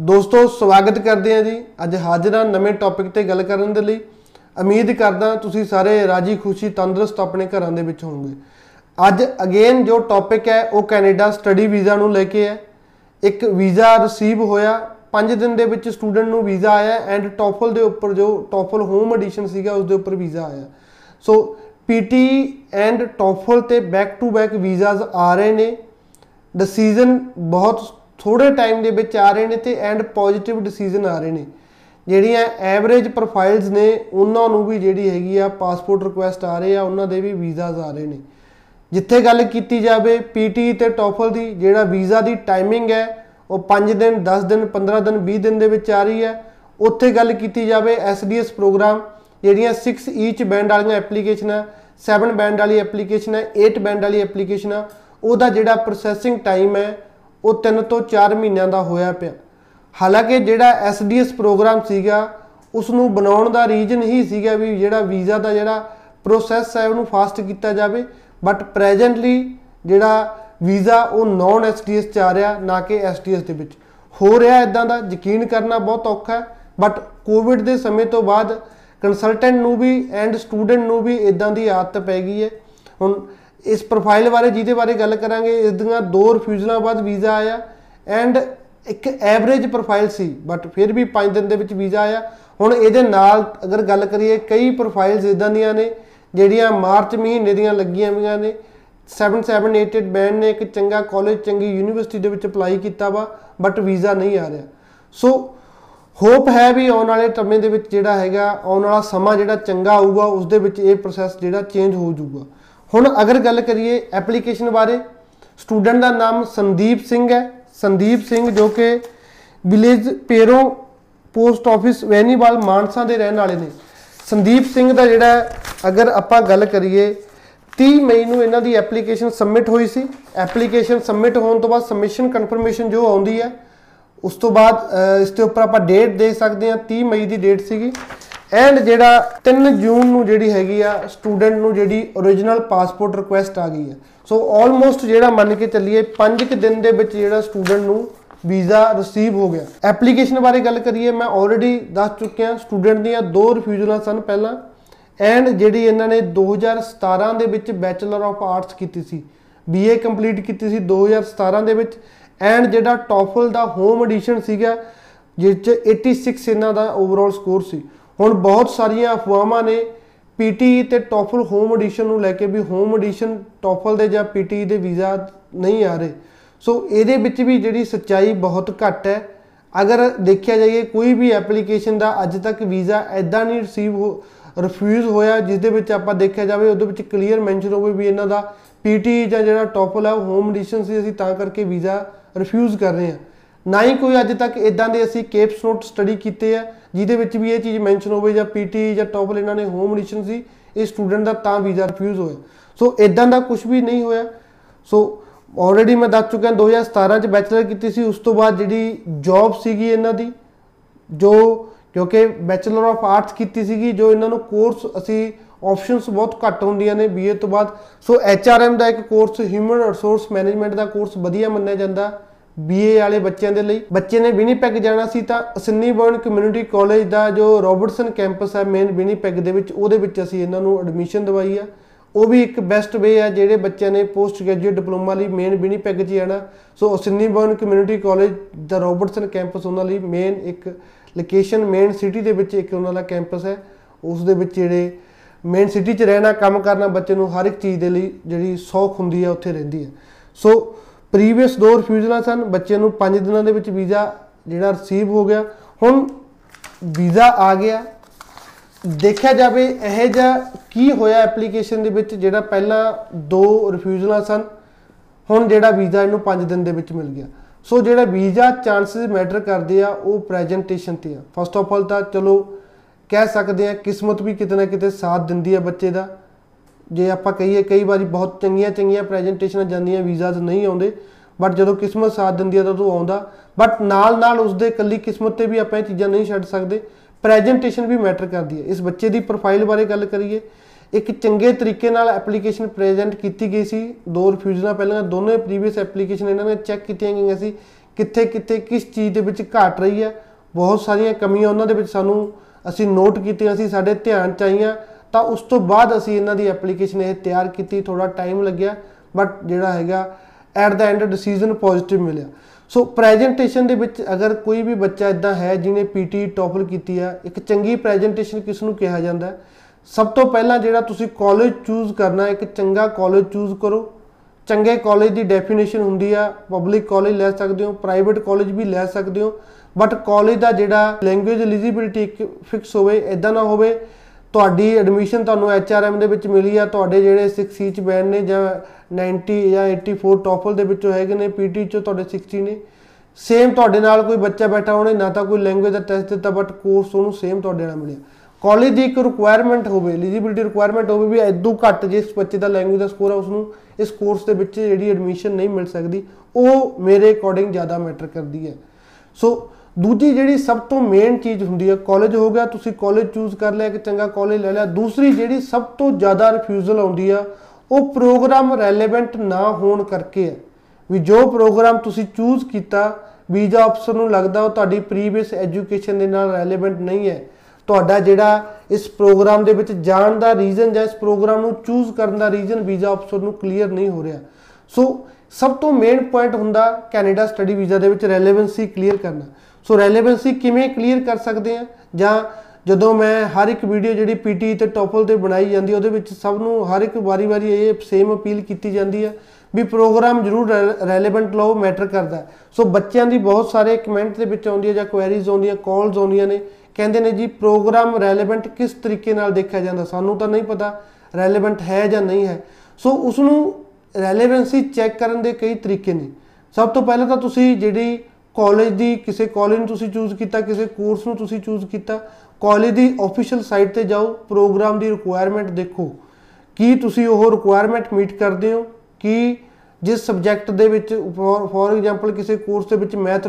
ਦੋਸਤੋ, ਸਵਾਗਤ ਕਰਦੇ ਹਾਂ ਜੀ। ਅੱਜ ਹਾਜ਼ਰ ਹਾਂ ਨਵੇਂ ਟੌਪਿਕ ਤੇ ਗੱਲ ਕਰਨ ਦੇ ਲਈ। ਉਮੀਦ ਕਰਦਾ ਤੁਸੀਂ ਸਾਰੇ ਰਾਜੀ ਖੁਸ਼ੀ, ਤੰਦਰੁਸਤ ਆਪਣੇ ਘਰਾਂ ਦੇ ਵਿੱਚ ਹੋਵੋਗੇ ਅੱਜ ਅਗੇਨ ਜੋ ਟੌਪਿਕ ਹੈ, ਉਹ ਕੈਨੇਡਾ ਸਟੱਡੀ ਵੀਜ਼ਾ ਨੂੰ ਲੈ ਕੇ ਹੈ। ਇੱਕ ਵੀਜ਼ਾ ਰਿਸੀਵ ਹੋਇਆ। 5 ਦਿਨ ਦੇ ਵਿੱਚ ਸਟੂਡੈਂਟ ਨੂੰ ਵੀਜ਼ਾ ਆਇਆ ਐਂਡ ਟੋਫਲ ਦੇ ਉੱਪਰ ਜੋ ਟੋਫਲ ਹੋਮ ਐਡੀਸ਼ਨ ਸੀਗਾ ਉਸ ਦੇ ਉੱਪਰ ਵੀਜ਼ਾ ਆਇਆ। ਸੋ ਪੀਟੀ ਐਂਡ ਟੋਫਲ ਤੇ ਬੈਕ ਟੂ ਬੈਕ ਵੀਜ਼ਾਸ ਆ ਰਹੇ ਨੇ। ਡਿਸੀਜਨ ਬਹੁਤ ਥੋੜੇ ਟਾਈਮ ਦੇ ਵਿੱਚ ਆ ਰਹੇ ਨੇ ਤੇ ਐਂਡ ਪੋਜ਼ਿਟਿਵ ਡਿਸੀਜਨ ਆ ਰਹੇ ਨੇ। ਜਿਹੜੀਆਂ ਐਵਰੇਜ ਪ੍ਰੋਫਾਈਲਸ ਨੇ, ਉਹਨਾਂ ਨੂੰ ਵੀ ਜਿਹੜੀ ਹੈਗੀ ਆ ਪਾਸਪੋਰਟ ਰਿਕੁਐਸਟ ਆ ਰਹੇ ਆ, ਉਹਨਾਂ ਦੇ ਵੀ ਵੀਜ਼ਾਸ ਆ ਰਹੇ ਨੇ। ਜਿੱਥੇ ਗੱਲ ਕੀਤੀ ਜਾਵੇ ਪੀਟੀ ਤੇ ਟੋਫਲ ਦੀ, ਜਿਹੜਾ ਵੀਜ਼ਾ ਦੀ ਟਾਈਮਿੰਗ ਹੈ, ਉਹ 5 ਦਿਨ 10 ਦਿਨ 15 ਦਿਨ 20 ਦਿਨ ਦੇ ਵਿੱਚ ਆ ਰਹੀ ਹੈ। ਉੱਥੇ ਗੱਲ ਕੀਤੀ ਜਾਵੇ ਐਸਡੀਐਸ ਪ੍ਰੋਗਰਾਮ ਜਿਹੜੀਆਂ 6 ਈਚ ਬੈਂਡ ਵਾਲੀਆਂ ਐਪਲੀਕੇਸ਼ਨਾਂ 7 ਬੈਂਡ ਵਾਲੀ ਐਪਲੀਕੇਸ਼ਨ ਹੈ 8 ਬੈਂਡ ਵਾਲੀ ਐਪਲੀਕੇਸ਼ਨ ਆ, ਉਹਦਾ ਜਿਹੜਾ ਪ੍ਰੋਸੈਸਿੰਗ ਟਾਈਮ ਹੈ ਉਹ 3 ਤੋਂ 4 ਮਹੀਨਿਆਂ ਦਾ ਹੋਇਆ ਪਿਆ। ਹਾਲਾਂਕਿ ਜਿਹੜਾ ਐਸਡੀਐਸ ਪ੍ਰੋਗਰਾਮ ਸੀਗਾ ਉਸ ਨੂੰ ਬਣਾਉਣ ਦਾ ਰੀਜਨ ਹੀ ਸੀਗਾ ਵੀ ਜਿਹੜਾ ਵੀਜ਼ਾ ਦਾ ਜਿਹੜਾ ਪ੍ਰੋਸੈਸ ਹੈ, ਉਹਨੂੰ ਫਾਸਟ ਕੀਤਾ ਜਾਵੇ। ਬਟ ਪ੍ਰੈਜ਼ੈਂਟਲੀ ਜਿਹੜਾ ਵੀਜ਼ਾ, ਉਹ ਨੌਨ ਐਸਡੀਐਸ ਚ ਆ ਰਿਹਾ, ਨਾ ਕਿ ਐਸਡੀਐਸ ਦੇ ਵਿੱਚ। ਹੋ ਰਿਹਾ ਇਦਾਂ ਦਾ, ਯਕੀਨ ਕਰਨਾ ਬਹੁਤ ਔਖਾ ਹੈ। ਬਟ ਕੋਵਿਡ ਦੇ ਸਮੇਂ ਤੋਂ ਬਾਅਦ ਕੰਸਲਟੈਂਟ ਨੂੰ ਵੀ ਐਂਡ ਸਟੂਡੈਂਟ ਨੂੰ ਵੀ ਇਦਾਂ ਦੀ ਆਦਤ ਪੈ ਗਈ ਹੈ। ਹੁਣ ਇਸ ਪ੍ਰੋਫਾਈਲ ਬਾਰੇ, ਜਿਹਦੇ ਬਾਰੇ ਗੱਲ ਕਰਾਂਗੇ ਇਸ ਦੀਆਂ ਦੋ ਰਿਫਿਊਜ਼ਲਾਂ ਬਾਅਦ ਵੀਜ਼ਾ ਆਇਆ ਐਂਡ ਇੱਕ ਐਵਰੇਜ ਪ੍ਰੋਫਾਈਲ ਸੀ ਬਟ ਫਿਰ ਵੀ 5 ਦਿਨ ਦੇ ਵਿੱਚ ਵੀਜ਼ਾ ਆਇਆ। ਹੁਣ ਇਹਦੇ ਨਾਲ ਅਗਰ ਗੱਲ ਕਰੀਏ, ਕਈ ਪ੍ਰੋਫਾਈਲਸ ਇਦਾਂ ਦੀਆਂ ਨੇ, ਜਿਹੜੀਆਂ ਮਾਰਚ ਮਹੀਨੇ ਦੀਆਂ ਲੱਗੀਆਂ ਹੋਈਆਂ ਨੇ। 7788 ਬੈਂਡ ਨੇ, ਇੱਕ ਚੰਗਾ ਕਾਲਜ ਚੰਗੀ ਯੂਨੀਵਰਸਿਟੀ ਦੇ ਵਿੱਚ ਅਪਲਾਈ ਕੀਤਾ ਵਾ ਬਟ ਵੀਜ਼ਾ ਨਹੀਂ ਆ ਰਿਹਾ। ਸੋ ਹੋਪ ਹੈ ਵੀ ਆਉਣ ਵਾਲੇ ਸਮੇਂ ਦੇ ਵਿੱਚ ਜਿਹੜਾ ਹੈਗਾ, ਆਉਣ ਵਾਲਾ ਸਮਾਂ ਜਿਹੜਾ ਚੰਗਾ ਆਊਗਾ ਉਸ ਦੇ ਵਿੱਚ ਇਹ ਪ੍ਰੋਸੈਸ ਜਿਹੜਾ ਚੇਂਜ ਹੋ ਜਾਊਗਾ। ਹੁਣ ਅਗਰ ਗੱਲ ਕਰੀਏ ਐਪਲੀਕੇਸ਼ਨ ਬਾਰੇ ਸਟੂਡੈਂਟ ਦਾ ਨਾਮ ਸੰਦੀਪ ਸਿੰਘ ਹੈ। ਸੰਦੀਪ ਸਿੰਘ ਜੋ ਕਿ village Pero post office Wainiwal Mansa ਦੇ ਰਹਿਣ ਵਾਲੇ ਨੇ। ਸੰਦੀਪ ਸਿੰਘ ਦਾ ਜਿਹੜਾ ਅਗਰ ਆਪਾਂ ਗੱਲ ਕਰੀਏ 30 ਮਈ ਨੂੰ ਇਹਨਾਂ ਦੀ ਐਪਲੀਕੇਸ਼ਨ ਸਬਮਿਟ ਹੋਈ ਸੀ। ਐਪਲੀਕੇਸ਼ਨ ਸਬਮਿਟ ਹੋਣ ਤੋਂ ਬਾਅਦ ਸਬਮਿਸ਼ਨ ਕਨਫਰਮੇਸ਼ਨ ਜੋ ਆਉਂਦੀ ਹੈ, ਉਸ ਤੋਂ ਬਾਅਦ ਇਸ ਦੇ ਉੱਪਰ ਆਪਾਂ ਡੇਟ ਦੇ ਸਕਦੇ ਹਾਂ 30 ਮਈ ਦੀ ਡੇਟ ਸੀਗੀ। ਐਂਡ ਜਿਹੜਾ 3 ਜੂਨ ਨੂੰ ਜਿਹੜੀ ਹੈਗੀ ਆ ਸਟੂਡੈਂਟ ਨੂੰ ਜਿਹੜੀ origignal ਪਾਸਪੋਰਟ ਰਿਕੁਐਸਟ ਆ ਗਈ ਹੈ ਸੋ ਆਲਮੋਸਟ ਜਿਹੜਾ ਮੰਨ ਕੇ ਚੱਲੀਏ 5 ਕਿ ਦਿਨ ਦੇ ਵਿੱਚ ਜਿਹੜਾ ਸਟੂਡੈਂਟ ਨੂੰ ਵੀਜ਼ਾ ਰਿਸੀਵ ਹੋ ਗਿਆ। ਐਪਲੀਕੇਸ਼ਨ ਬਾਰੇ ਗੱਲ ਕਰੀਏ, ਮੈਂ ਆਲਰੇਡੀ ਦੱਸ ਚੁੱਕਿਆ ਸਟੂਡੈਂਟ ਦੀਆਂ ਦੋ ਰਿਫਿਊਜ਼ਲਾਂ ਸਨ ਪਹਿਲਾਂ। ਐਂਡ ਜਿਹੜੀ ਇਹਨਾਂ ਨੇ 2017 ਦੇ ਵਿੱਚ ਬੈਚਲਰ ਆਫ ਆਰਟਸ ਕੀਤੀ ਸੀ। ਬੀਏ ਕੰਪਲੀਟ ਕੀਤੀ ਸੀ 2017 ਦੇ ਵਿੱਚ। ਐਂਡ ਜਿਹੜਾ ਟੋਫਲ ਦਾ ਹੋਮ ਐਡੀਸ਼ਨ ਸੀਗਾ, ਜਿਸ ਚ 86 ਇਹਨਾਂ ਦਾ ਓਵਰਆਲ ਸਕੋਰ ਸੀ। ਹੁਣ ਬਹੁਤ ਸਾਰੀਆਂ ਅਫਵਾਹਾਂ ਨੇ ਪੀਟੀ ਤੇ ਟੋਫਲ ਹੋਮ ਐਡੀਸ਼ਨ ਨੂੰ ਲੈ ਕੇ ਵੀ ਹੋਮ ਐਡੀਸ਼ਨ ਟੋਫਲ ਦੇ ਜਾਂ ਪੀਟੀ ਦੇ ਵੀਜ਼ਾ ਨਹੀਂ ਆ ਰਹੇ। ਸੋ ਇਹਦੇ ਵਿੱਚ ਵੀ ਜਿਹੜੀ ਸੱਚਾਈ ਬਹੁਤ ਘੱਟ ਹੈ। ਅਗਰ ਦੇਖਿਆ ਜਾਈਏ ਕੋਈ ਵੀ ਐਪਲੀਕੇਸ਼ਨ ਦਾ ਅੱਜ ਤੱਕ ਵੀਜ਼ਾ ਐਦਾਂ ਨਹੀਂ ਰਿਸੀਵ ਹੋ ਰਿਫਿਊਜ਼ ਹੋਇਆ ਜਿਸ ਦੇ ਵਿੱਚ ਆਪਾਂ ਦੇਖਿਆ ਜਾਵੇ ਉਹਦੇ ਵਿੱਚ ਕਲੀਅਰ ਮੈਂਸ਼ਨ ਹੋਵੇ ਵੀ ਇਹਨਾਂ ਦਾ ਪੀਟੀ ਜਾਂ ਜਿਹੜਾ ਟੋਫਲ ਹੈ ਉਹ ਹੋਮ ਐਡੀਸ਼ਨ ਸੀ, ਅਸੀਂ ਤਾਂ ਕਰਕੇ ਵੀਜ਼ਾ ਰਿਫਿਊਜ਼ ਕਰ ਰਹੇ ਹਾਂ। ਨਾ ਹੀ ਕੋਈ ਅੱਜ ਤੱਕ ਇਦਾਂ ਦੇ ਅਸੀਂ ਕੇਪਸ ਨੋਟ ਸਟੱਡੀ ਕੀਤੇ ਆ, ਜਿਹਦੇ ਵਿੱਚ ਵੀ ਇਹ ਚੀਜ਼ ਮੈਂਸ਼ਨ ਹੋਵੇ ਜਾਂ ਪੀਟੀ ਜਾਂ ਟੋਫਲ ਇਹਨਾਂ ਨੇ ਹੋਮ ਐਡੀਸ਼ਨ ਸੀ, ਇਹ ਸਟੂਡੈਂਟ ਦਾ ਤਾਂ ਵੀਜ਼ਾ ਰਿਫਿਊਜ਼ ਹੋਇਆ। ਸੋ ਇਦਾਂ ਦਾ ਕੁਝ ਵੀ ਨਹੀਂ ਹੋਇਆ। ਸੋ ਆਲਰੇਡੀ ਮੈਂ ਦੱਸ ਚੁੱਕਿਆ 2017 ਚ ਬੈਚਲਰ ਕੀਤੀ ਸੀ, ਉਸ ਤੋਂ ਬਾਅਦ ਜਿਹੜੀ ਜੌਬ ਸੀਗੀ ਇਹਨਾਂ ਦੀ, ਜੋ ਕਿਉਂਕਿ ਬੈਚਲਰ ਆਫ ਆਰਟਸ ਕੀਤੀ ਸੀਗੀ, ਜੋ ਇਹਨਾਂ ਨੂੰ ਕੋਰਸ ਅਸੀਂ ਆਪਸ਼ਨਸ ਬਹੁਤ ਘੱਟ ਹੁੰਦੀਆਂ ਨੇ ਬੀਏ ਤੋਂ ਬਾਅਦ। ਸੋ ਐਚਆਰਐਮ ਦਾ ਇੱਕ ਕੋਰਸ ਹਿਊਮਨ ਰਿਸੋਰਸ ਮੈਨੇਜਮੈਂਟ ਦਾ ਕੋਰਸ ਵਧੀਆ ਮੰਨਿਆ ਜਾਂਦਾ। ਬੀਏ ਵਾਲੇ ਬੱਚਿਆਂ ਦੇ ਲਈ। ਬੱਚੇ ਨੇ ਵਿਨੀਪੈਗ ਜਾਣਾ ਸੀ ਤਾਂ ਸਿੰਨੀ ਬਰਨ ਕਮਿਊਨਿਟੀ ਕਾਲਜ ਦਾ ਜੋ ਰੋਬਰਟਸਨ ਕੈਂਪਸ ਹੈ ਮੇਨ ਵਿਨੀਪੈਗ ਦੇ ਵਿੱਚ, ਉਹਦੇ ਵਿੱਚ ਅਸੀਂ ਇਹਨਾਂ ਨੂੰ ਐਡਮਿਸ਼ਨ ਦਵਾਈ ਆ। ਉਹ ਵੀ ਇੱਕ ਬੈਸਟ ਵੇ ਆ, ਜਿਹੜੇ ਬੱਚਿਆਂ ਨੇ ਪੋਸਟ ਗ੍ਰੈਜੂਏਟ ਡਿਪਲੋਮਾ ਲਈ ਮੇਨ ਵਿਨੀਪੈਗ 'ਚ ਜਾਣਾ ਸੋ ਸਿੰਨੀ ਬਰਨ ਕਮਿਊਨਿਟੀ ਕਾਲਜ ਦਾ ਰੋਬਰਟਸਨ ਕੈਂਪਸ ਉਹਨਾਂ ਲਈ ਮੇਨ ਇੱਕ ਲੋਕੇਸ਼ਨ ਮੇਨ ਸਿਟੀ ਦੇ ਵਿੱਚ ਇੱਕ ਉਹਨਾਂ ਦਾ ਕੈਂਪਸ ਹੈ। ਉਸ ਦੇ ਵਿੱਚ ਜਿਹੜੇ ਮੇਨ ਸਿਟੀ 'ਚ ਰਹਿਣਾ, ਕੰਮ ਕਰਨਾ ਬੱਚੇ ਨੂੰ ਹਰ ਇੱਕ ਚੀਜ਼ ਦੇ ਲਈ ਜਿਹੜੀ ਸੌਖ ਹੁੰਦੀ ਹੈ ਉੱਥੇ ਰਹਿੰਦੀ ਹੈ ਸੋ ਪ੍ਰੀਵੀਅਸ ਦੋ ਰਿਫਿਊਜ਼ਲਾਂ ਸਨ ਬੱਚੇ ਨੂੰ 5 ਦਿਨਾਂ ਦੇ ਵਿੱਚ ਵੀਜ਼ਾ ਜਿਹੜਾ ਰਿਸੀਵ ਹੋ ਗਿਆ। ਹੁਣ ਵੀਜ਼ਾ ਆ ਗਿਆ। ਦੇਖਿਆ ਜਾਵੇ ਇਹ ਜਿਹਾ ਕੀ ਹੋਇਆ ਐਪਲੀਕੇਸ਼ਨ ਦੇ ਵਿੱਚ ਜਿਹੜਾ ਪਹਿਲਾਂ ਦੋ ਰਿਫਿਊਜ਼ਲਾਂ ਸਨ ਹੁਣ ਜਿਹੜਾ ਵੀਜ਼ਾ ਇਹਨੂੰ 5 ਦਿਨ ਦੇ ਵਿੱਚ ਮਿਲ ਗਿਆ। ਸੋ ਜਿਹੜਾ ਵੀਜ਼ਾ ਚਾਂਸਸ ਮੈਟਰ ਕਰਦੇ ਆ, ਉਹ ਪ੍ਰੈਜੈਂਟੇਸ਼ਨ ਤੇ ਆ। ਫਸਟ ਆਫ ਆਲ ਤਾਂ ਚਲੋ ਕਹਿ ਸਕਦੇ ਆ ਕਿਸਮਤ ਵੀ ਕਿਤੇ ਨਾ ਕਿਤੇ ਸਾਥ ਦਿੰਦੀ ਆ ਬੱਚੇ ਦਾ। ਜੇ ਆਪਾਂ ਕਹੀਏ ਕਈ ਵਾਰੀ ਬਹੁਤ ਚੰਗੀਆਂ ਚੰਗੀਆਂ ਪ੍ਰੈਜੈਂਟੇਸ਼ਨਾਂ ਜਾਂਦੀਆਂ ਵੀਜ਼ਾਸ ਨਹੀਂ ਆਉਂਦੇ ਬਟ ਜਦੋਂ ਕਿਸਮਤ ਸਾਥ ਦਿੰਦੀ ਆ ਤਾਂ ਉਹ ਆਉਂਦਾ। ਬਟ ਨਾਲ ਨਾਲ ਉਸਦੇ ਇਕੱਲੀ ਕਿਸਮਤ ਤੇ ਵੀ ਆਪਾਂ ਇਹ ਚੀਜ਼ਾਂ ਨਹੀਂ ਛੱਡ ਸਕਦੇ। ਪ੍ਰੈਜੈਂਟੇਸ਼ਨ ਵੀ ਮੈਟਰ ਕਰਦੀ ਹੈ ਇਸ ਬੱਚੇ ਦੀ ਪ੍ਰੋਫਾਈਲ ਬਾਰੇ ਗੱਲ ਕਰੀਏ, ਇੱਕ ਚੰਗੇ ਤਰੀਕੇ ਨਾਲ ਐਪਲੀਕੇਸ਼ਨ ਪ੍ਰੈਜ਼ੈਂਟ ਕੀਤੀ ਗਈ ਸੀ। ਦੋ ਰਿਫਿਊਜ਼ਲਾਂ ਪਹਿਲਾਂ, ਦੋਨੇ ਪ੍ਰੀਵੀਅਸ ਐਪਲੀਕੇਸ਼ਨ ਇਹਨਾਂ ਨੇ ਚੈੱਕ ਕੀਤੀਆਂ ਗਈਆਂ ਸੀ। ਕਿੱਥੇ ਕਿੱਥੇ, ਕਿਸ ਚੀਜ਼ ਦੇ ਵਿੱਚ ਘਾਟ ਰਹੀ ਹੈ ਬਹੁਤ ਸਾਰੀਆਂ ਕਮੀਆਂ ਉਹਨਾਂ ਦੇ ਵਿੱਚ ਸਾਨੂੰ ਅਸੀਂ ਨੋਟ ਕੀਤੀਆਂ ਸੀ, ਸਾਡੇ ਧਿਆਨ ਚ ਆਈਆਂ। ਤਾਂ ਉਸ ਤੋਂ ਬਾਅਦ ਅਸੀਂ ਇਹਨਾਂ ਦੀ ਐਪਲੀਕੇਸ਼ਨ ਇਹ ਤਿਆਰ ਕੀਤੀ ਥੋੜਾ ਟਾਈਮ ਲੱਗਿਆ ਬਟ ਜਿਹੜਾ ਹੈਗਾ at the end decision positive ਮਿਲਿਆ ਸੋ ਪ੍ਰੈਜੈਂਟੇਸ਼ਨ ਦੇ ਵਿੱਚ ਅਗਰ ਕੋਈ ਵੀ ਬੱਚਾ ਇਦਾਂ ਹੈ, ਜਿਹਨੇ ਪੀਟੀ ਟੋਫਲ ਕੀਤੀ ਆ, ਇੱਕ ਚੰਗੀ ਪ੍ਰੈਜੈਂਟੇਸ਼ਨ ਕਿਸ ਨੂੰ ਕਿਹਾ ਜਾਂਦਾ ਹੈ? ਸਭ ਤੋਂ ਪਹਿਲਾਂ ਜਿਹੜਾ ਤੁਸੀਂ ਕਾਲਜ ਚੂਜ਼ ਕਰਨਾ, ਇੱਕ ਚੰਗਾ ਕਾਲਜ ਚੂਜ਼ ਕਰੋ ਚੰਗੇ ਕਾਲਜ ਦੀ ਡੈਫੀਨੇਸ਼ਨ ਹੁੰਦੀ ਆ ਪਬਲਿਕ ਕਾਲਜ ਲੈ ਸਕਦੇ ਹੋ ਪ੍ਰਾਈਵੇਟ ਕਾਲਜ ਵੀ ਲੈ ਸਕਦੇ ਹੋ ਬਟ ਕਾਲਜ ਦਾ ਜਿਹੜਾ ਲੈਂਗੁਏਜ ਐਲੀਜੀਬਿਲਟੀ ਫਿਕਸ ਹੋਵੇ ਇਦਾਂ ਨਾ ਹੋਵੇ ਤੁਹਾਡੀ ਐਡਮਿਸ਼ਨ ਤੁਹਾਨੂੰ ਐਚਆਰਐਮ ਦੇ ਵਿੱਚ ਮਿਲੀ ਆ, ਤੁਹਾਡੇ ਜਿਹੜੇ 6 ਚ ਬੈਂਡ ਨੇ ਜਾਂ 90 ਜਾਂ 84 ਟੋਫਲ ਦੇ ਵਿੱਚੋਂ ਹੈਗੇ ਨੇ ਪੀਟੀ ਚੋਂ ਤੁਹਾਡੇ 60 ਨੇ। ਸੇਮ ਤੁਹਾਡੇ ਨਾਲ ਕੋਈ ਬੱਚਾ ਬੈਠਾ ਉਹਨੇ ਨਾ ਤਾਂ ਕੋਈ ਲੈਂਗੁਏਜ ਦਾ ਟੈਸਟ ਦਿੱਤਾ ਬਟ ਕੋਰਸ ਉਹਨੂੰ ਸੇਮ ਤੁਹਾਡੇ ਨਾਲ ਮਿਲਿਆ। ਕਾਲਜ ਦੀ ਇੱਕ ਰਿਕੁਆਇਰਮੈਂਟ ਹੋਵੇ ਐਲੀਜੀਬਿਲਟੀ ਰਿਕੁਆਇਰਮੈਂਟ ਹੋਵੇ ਵੀ ਐਦੋਂ ਘੱਟ ਜਿਸ ਬੱਚੇ ਦਾ ਲੈਂਗੁਏਜ ਦਾ ਸਕੋਰ ਆ ਉਸ ਨੂੰ ਇਸ ਕੋਰਸ ਦੇ ਵਿੱਚ ਜਿਹੜੀ ਐਡਮਿਸ਼ਨ ਨਹੀਂ ਮਿਲ ਸਕਦੀ, ਉਹ ਮੇਰੇ ਅਕੋਰਡਿੰਗ ਜ਼ਿਆਦਾ ਮੈਟਰ ਕਰਦੀ ਹੈ। ਸੋ ਦੂਜੀ ਜਿਹੜੀ ਸਭ ਤੋਂ ਮੇਨ ਚੀਜ਼ ਹੁੰਦੀ ਹੈ ਕਾਲਜ ਹੋ ਗਿਆ, ਤੁਸੀਂ ਕਾਲਜ ਚੂਜ਼ ਕਰ ਲਿਆ ਕਿ ਚੰਗਾ ਕਾਲਜ ਲੈ ਲਿਆ, ਦੂਸਰੀ ਜਿਹੜੀ ਸਭ ਤੋਂ ਜ਼ਿਆਦਾ ਰਿਫਿਊਜ਼ਲ ਆਉਂਦੀ ਆ, ਉਹ ਪ੍ਰੋਗਰਾਮ ਰੈਲੇਵੈਂਟ ਨਾ ਹੋਣ ਕਰਕੇ ਹੈ। ਵੀ ਜੋ ਪ੍ਰੋਗਰਾਮ ਤੁਸੀਂ ਚੂਜ਼ ਕੀਤਾ ਵੀਜ਼ਾ ਅਫਸਰ ਨੂੰ ਲੱਗਦਾ ਉਹ ਤੁਹਾਡੀ ਪ੍ਰੀਵੀਅਸ ਐਜੂਕੇਸ਼ਨ ਦੇ ਨਾਲ ਰੈਲੇਵੈਂਟ ਨਹੀਂ ਹੈ, ਤੁਹਾਡਾ ਜਿਹੜਾ ਇਸ ਪ੍ਰੋਗਰਾਮ ਦੇ ਵਿੱਚ ਜਾਣ ਦਾ ਰੀਜ਼ਨ ਜਾਂ ਇਸ ਪ੍ਰੋਗਰਾਮ ਨੂੰ ਚੂਜ਼ ਕਰਨ ਦਾ ਰੀਜ਼ਨ ਵੀਜ਼ਾ ਅਫਸਰ ਨੂੰ ਕਲੀਅਰ ਨਹੀਂ ਹੋ ਰਿਹਾ। ਸੋ ਸਭ ਤੋਂ ਮੇਨ ਪੁਆਇੰਟ ਹੁੰਦਾ ਕੈਨੇਡਾ ਸਟੱਡੀ ਵੀਜ਼ਾ ਦੇ ਵਿੱਚ ਰੈਲੇਵੈਂਸੀ ਕਲੀਅਰ ਕਰਨਾ। ਸੋ ਰੈਲੇਵੈਂਸੀ ਕਿਵੇਂ ਕਲੀਅਰ ਕਰ ਸਕਦੇ ਆ ਜਾਂ ਜਦੋਂ ਮੈਂ ਹਰ ਇੱਕ ਵੀਡੀਓ ਜਿਹੜੀ ਪੀਟੀ ਤੇ ਟੋਫਲ ਤੇ ਬਣਾਈ ਜਾਂਦੀ ਉਹਦੇ ਵਿੱਚ ਸਭ ਨੂੰ ਹਰ ਇੱਕ ਵਾਰੀ-ਵਾਰੀ ਇਹ ਸੇਮ ਅਪੀਲ ਕੀਤੀ ਜਾਂਦੀ ਹੈ ਵੀ ਪ੍ਰੋਗਰਾਮ ਜ਼ਰੂਰ ਰੈਲੇਵੈਂਟ ਲਓ ਮੈਟਰ ਕਰਦਾ ਸੋ ਬੱਚਿਆਂ ਦੀ ਬਹੁਤ ਸਾਰੇ ਕਮੈਂਟ ਦੇ ਵਿੱਚ ਆਉਂਦੀ ਹੈ ਜਾਂ ਕੁਐਰੀਜ਼ ਆਉਂਦੀਆਂ ਕਾਲਸ ਆਉਂਦੀਆਂ ਨੇ, ਕਹਿੰਦੇ ਨੇ ਜੀ ਪ੍ਰੋਗਰਾਮ ਰੈਲੇਵੈਂਟ ਕਿਸ ਤਰੀਕੇ ਨਾਲ ਦੇਖਿਆ ਜਾਂਦਾ? ਸਾਨੂੰ ਤਾਂ ਨਹੀਂ ਪਤਾ ਰੈਲੇਵੈਂਟ ਹੈ ਜਾਂ ਨਹੀਂ ਹੈ। ਸੋ ਉਸ ਨੂੰ ਰੈਲੇਵੈਂਸੀ ਚੈੱਕ ਕਰਨ ਦੇ ਕਈ ਤਰੀਕੇ ਨੇ। ਸਭ ਤੋਂ ਪਹਿਲਾਂ ਤਾਂ ਤੁਸੀਂ ਜਿਹੜੀ ਕਾਲਜ ਦੀ ਕਿਸੇ ਕਾਲਜ ਨੂੰ ਤੁਸੀਂ ਚੂਜ਼ ਕੀਤਾ, ਕਿਸੇ ਕੋਰਸ ਨੂੰ ਤੁਸੀਂ ਚੂਜ਼ ਕੀਤਾ ਕਾਲਜ ਦੀ ਅਫੀਸ਼ੀਅਲ ਸਾਈਟ ਤੇ ਜਾਓ ਪ੍ਰੋਗਰਾਮ ਦੀ ਰਿਕੁਆਇਰਮੈਂਟ ਦੇਖੋ। ਕੀ ਤੁਸੀਂ ਉਹ ਰਿਕੁਆਇਰਮੈਂਟ ਮੀਟ ਕਰਦੇ ਹੋ? ਕਿ ਜਿਸ ਸਬਜੈਕਟ ਦੇ ਵਿੱਚ ਫੋਰ ਐਗਜ਼ਾਮਪਲ ਕਿਸੇ ਕੋਰਸ ਦੇ ਵਿੱਚ ਮੈਥ